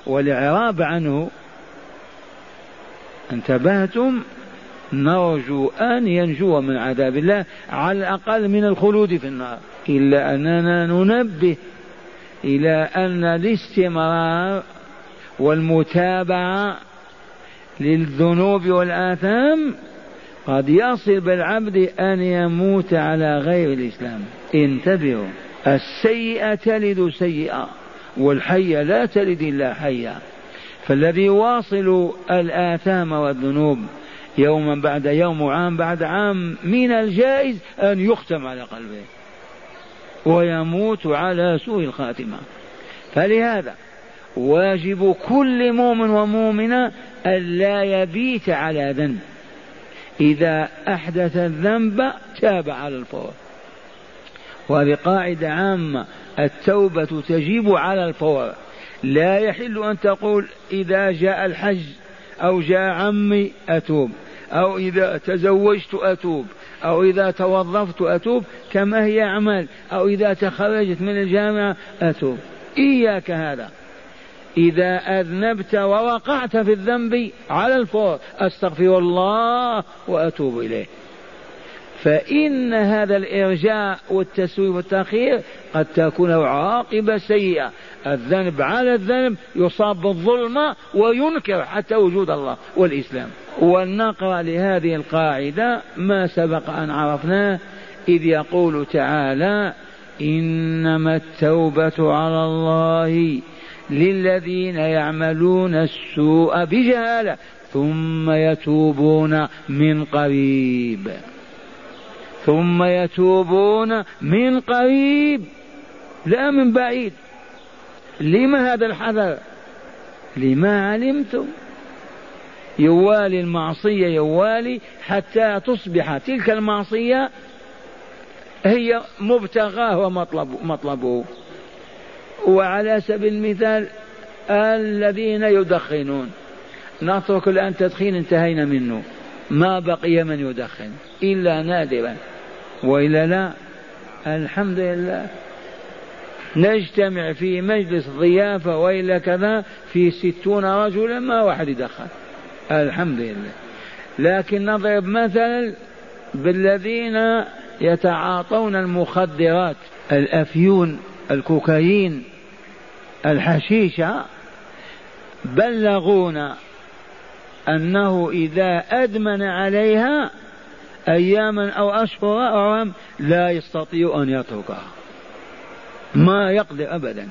والإعراب عنه انتبهتم نرجو أن ينجو من عذاب الله على الأقل من الخلود في النار. إلا أننا ننبه إلى أن الاستمرار والمتابعة للذنوب والآثام قد يصل بالعبد أن يموت على غير الإسلام. انتبهوا السيئة تلد سيئة والحية لا تلد إلا حية فالذي يواصل الآثام والذنوب يوما بعد يوم وعام بعد عام من الجائز أن يختم على قلبه ويموت على سوء الخاتمة. فلهذا واجب كل مؤمن ومؤمنة ألا يبيت على ذنب. إذا أحدث الذنب تاب على الفور. وهذه قاعدة عامة. التوبة تجيب على الفور. لا يحل أن تقول إذا جاء الحج أو جاء عمي أتوب أو إذا تزوجت أتوب أو إذا توظفت أتوب كما هي أعمال أو إذا تخرجت من الجامعة أتوب. إياك هذا. إذا أذنبت ووقعت في الذنب على الفور أستغفر الله وأتوب إليه. فإن هذا الإرجاء والتسويف والتأخير قد تكون عاقبة سيئة. الذنب على الذنب يصاب بالظلمة وينكر حتى وجود الله والإسلام. ولنقرأ لهذه القاعدة ما سبق أن عرفناه إذ يقول تعالى إنما التوبة على الله للذين يعملون السوء بجهالة ثم يتوبون من قريب. ثم يتوبون من قريب لا من بعيد. لما هذا الحذر؟ لما علمتم؟ يوالي المعصية يوالي حتى تصبح. تلك المعصية هي مبتغاه ومطلبه مطلبه. وعلى سبيل المثال الذين يدخنون. نترك الآن تدخين انتهينا منه. ما بقي من يدخن إلا نادرا. وإلا لا الحمد لله. نجتمع في مجلس ضيافة وإلا كذا في ستون رجلا ما واحد يدخن الحمد لله. لكن نضرب مثلا بالذين يتعاطون المخدرات الأفيون الكوكايين الحشيشة بلغونا أنه إذا أدمن عليها أياما أو أشهر أو عام لا يستطيع أن يتركها. ما يقدر أبدا.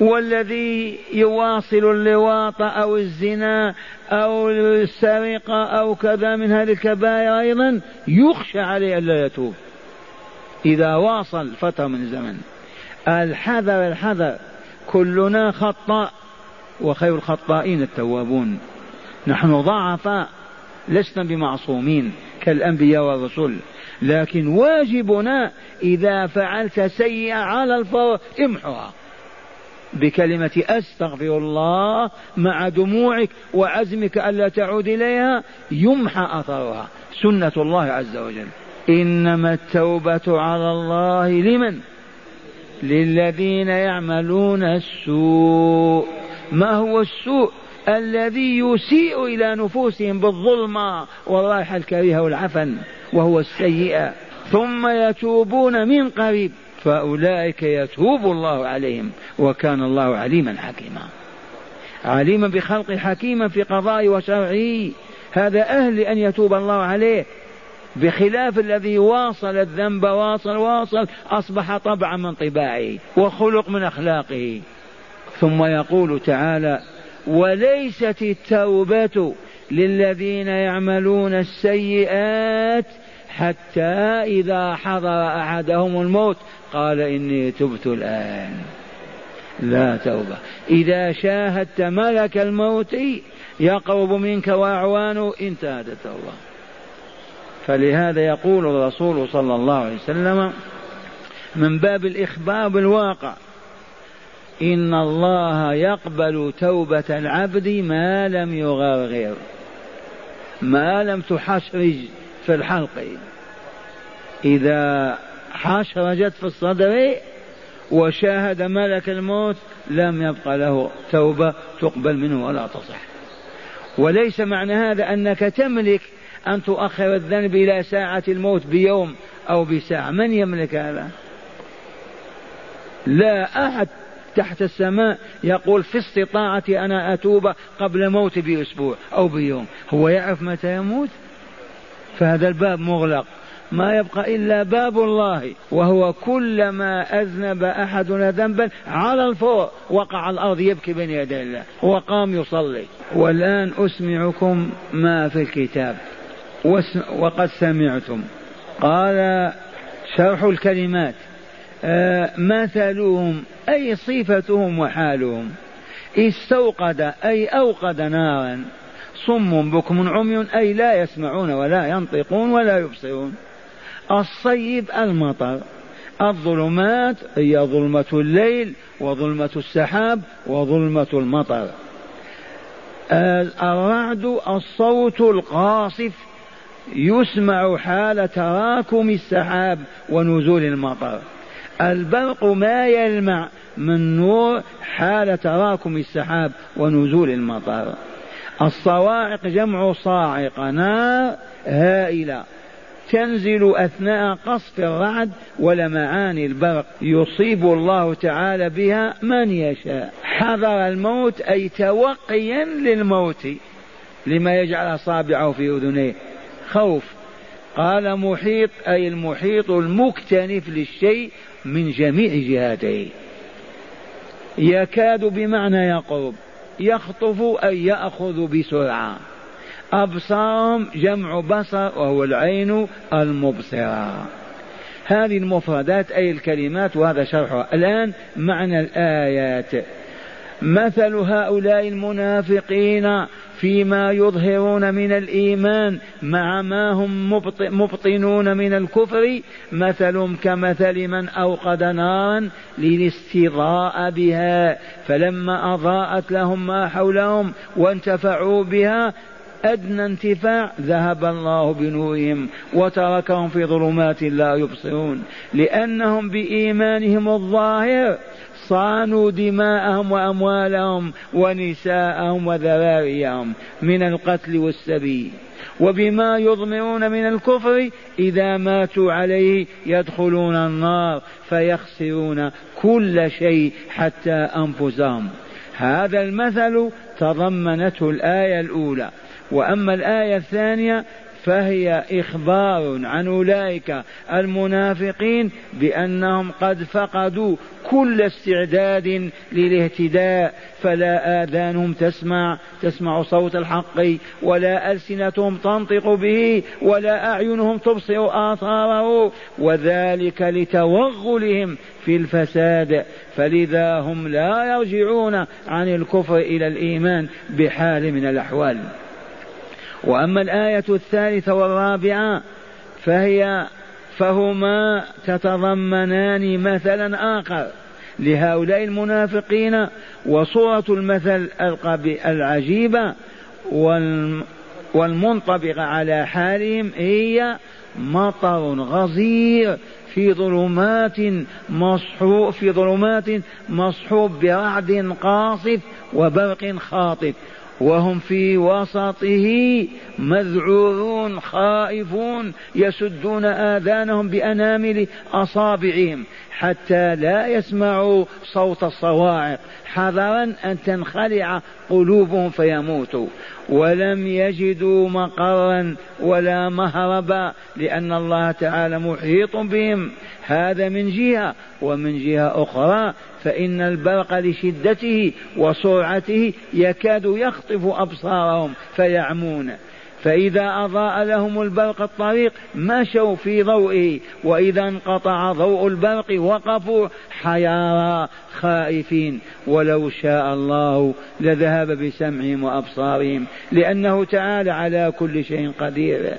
والذي يواصل اللواط أو الزنا أو السرقة أو كذا من هذه الكبائر أيضا يخشى عليه ألا يتوب. إذا واصل فترة من الزمن. الحذر الحذر. كلنا خطاء وخير الخطائين التوابون. نحن ضعفاء. لسنا بمعصومين كالأنبياء والرسل. لكن واجبنا إذا فعلت سيئة على الفور امحها بكلمة أستغفر الله مع دموعك وعزمك ألا تعود إليها يمحى أثرها. سنة الله عز وجل. إنما التوبة على الله لمن؟ للذين يعملون السوء. ما هو السوء؟ الذي يسيء إلى نفوسهم بالظلمة والرائحة الكريهة والعفن وهو السيئة. ثم يتوبون من قريب. فأولئك يتوب الله عليهم وكان الله عليما حكيما. عليما بخلق حكيما في قضاء وشرعه. هذا أهل أن يتوب الله عليه. بخلاف الذي واصل الذنب واصل واصل أصبح طبعا من طباعه وخلق من أخلاقه. ثم يقول تعالى وليست التوبة للذين يعملون السيئات حتى إذا حضر أحدهم الموت قال إني تبت الآن. لا توبة. إذا شاهدت ملك الموت يقرب منك وأعوانه انتهت التوبة. فلهذا يقول الرسول صلى الله عليه وسلم من باب الإخبار بالواقع إن الله يقبل توبة العبد ما لم يغرغر ما لم تحشرج في الحلق. إذا حشرجت في الصدر وشاهد ملك الموت لم يبق له توبة تقبل منه ولا تصح. وليس معنى هذا أنك تملك أن تؤخر الذنب إلى ساعة الموت بيوم أو بساعة. من يملك هذا؟ لا أحد. تحت السماء يقول في استطاعتي أنا أتوب قبل موتي بأسبوع أو بيوم. هو يعرف متى يموت؟ فهذا الباب مغلق. ما يبقى إلا باب الله وهو كلما أذنب أحدنا ذنبا على الفور وقع الأرض يبكي بين يدي الله وقام يصلي. والآن أسمعكم ما في الكتاب. وقد سمعتم. قال شرح الكلمات. مثلهم أي صفتهم وحالهم. استوقد أي أوقد نارا. صم بكم عمي أي لا يسمعون ولا ينطقون ولا يبصرون. الصيب المطر الظلمات هي ظلمة الليل وظلمة السحاب وظلمة المطر. الرعد الصوت القاصف يسمع حال تراكم السحاب ونزول المطر. البرق ما يلمع من نور حال تراكم السحاب ونزول المطر. الصواعق جمع صاعق نار هائلة تنزل أثناء قصف الرعد ولمعان البرق. يصيب الله تعالى بها من يشاء. حذر الموت أي توقيا للموت. لما يجعل أصابعه في أذنيه. خوف. قال محيط أي المحيط المكتنف للشيء من جميع جهاته يكاد بمعنى يقرب يخطف أي يأخذ بسرعة. أبصارهم جمع بصر وهو العين المبصرة. هذه المفردات أي الكلمات وهذا شرحها الآن معنى الآيات. مثل هؤلاء المنافقين فيما يظهرون من الإيمان مع ما هم مبطنون من الكفر مثلهم كمثل من أوقد نارا للاستضاء بها فلما أضاءت لهم ما حولهم وانتفعوا بها أدنى انتفاع ذهب الله بنورهم وتركهم في ظلمات لا يبصرون لأنهم بإيمانهم الظاهر صانوا دماءهم وأموالهم ونساءهم وذراريهم من القتل والسبي. وبما يضمرون من الكفر إذا ماتوا عليه يدخلون النار فيخسرون كل شيء حتى أنفسهم. هذا المثل تضمنته الآية الأولى. وأما الآية الثانية فهي إخبار عن أولئك المنافقين بأنهم قد فقدوا كل استعداد للاهتداء فلا آذانهم تسمع تسمع صوت الحق ولا ألسنتهم تنطق به ولا أعينهم تبصر آثاره وذلك لتوغلهم في الفساد. فلذا هم لا يرجعون عن الكفر إلى الإيمان بحال من الأحوال. وأما الآية الثالثة والرابعة فهي فهما تتضمنان مثلا آخر لهؤلاء المنافقين وصورة المثل العجيبة والمنطبقة على حالهم هي مطر غزير في ظلمات مصحوب في ظلمات مصحوب برعد قاصف وبرق خاطف. وهم في وسطه مذعورون خائفون يسدون آذانهم بأنامل أصابعهم حتى لا يسمعوا صوت الصواعق حذرا أن تنخلع قلوبهم فيموتوا. ولم يجدوا مقرا ولا مهربا لأن الله تعالى محيط بهم. هذا من جهة ومن جهة أخرى فإن البرق لشدته وسرعته يكاد يخطف أبصارهم فيعمون. فإذا أضاء لهم البرق الطريق مشوا في ضوئه وإذا انقطع ضوء البرق وقفوا حيارى خائفين. ولو شاء الله لذهب بسمعهم وأبصارهم لأنه تعالى على كل شيء قدير.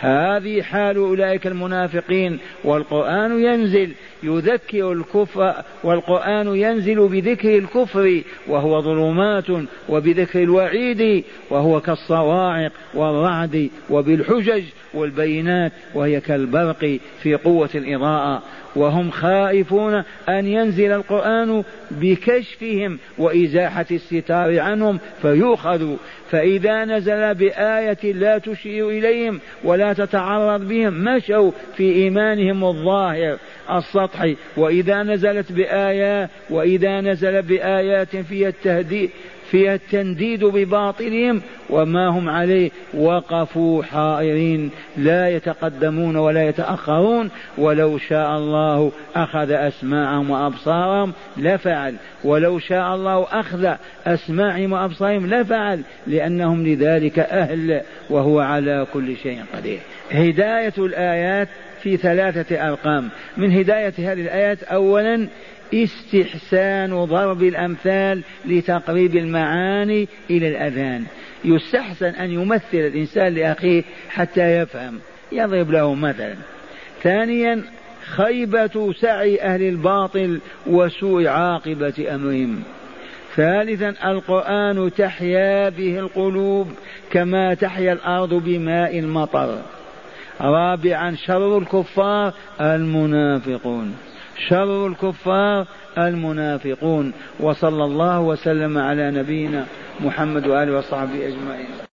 هذه حال أولئك المنافقين والقرآن ينزل يذكر الكفر والقرآن ينزل بذكر الكفر وهو ظلمات وبذكر الوعيد وهو كالصواعق والرعد وبالحجج والبينات وهي كالبرق في قوة الإضاءة. وهم خائفون أن ينزل القرآن بكشفهم وإزاحة الستار عنهم فيؤخذوا فإذا نزل بآية لا تشير إليهم ولا تتعرض بهم مشوا في إيمانهم الظاهر السطحي وإذا نزلت بآيات وإذا نزل بآيات فيها التهديد فيها التنديد بباطلهم وما هم عليه. وقفوا حائرين لا يتقدمون ولا يتأخرون. ولو شاء الله أخذ أسماعهم وأبصارهم لفعل. ولو شاء الله أخذ أسماعهم وأبصارهم لفعل. لأنهم لذلك أهل وهو على كل شيء قدير. هداية الآيات في ثلاثة أرقام. من هداية هذه الآيات أولا استحسان ضرب الأمثال لتقريب المعاني إلى الأذان. يستحسن أن يمثل الإنسان لأخيه حتى يفهم يضرب له مثلا. ثانيا خيبة سعي أهل الباطل وسوء عاقبة أمرهم. ثالثا القرآن تحيا به القلوب كما تحيا الأرض بماء المطر. رابعا شر الكفار المنافقون. شر الكفار المنافقون وصلى الله وسلم على نبينا محمد وآله وصحبه أجمعين.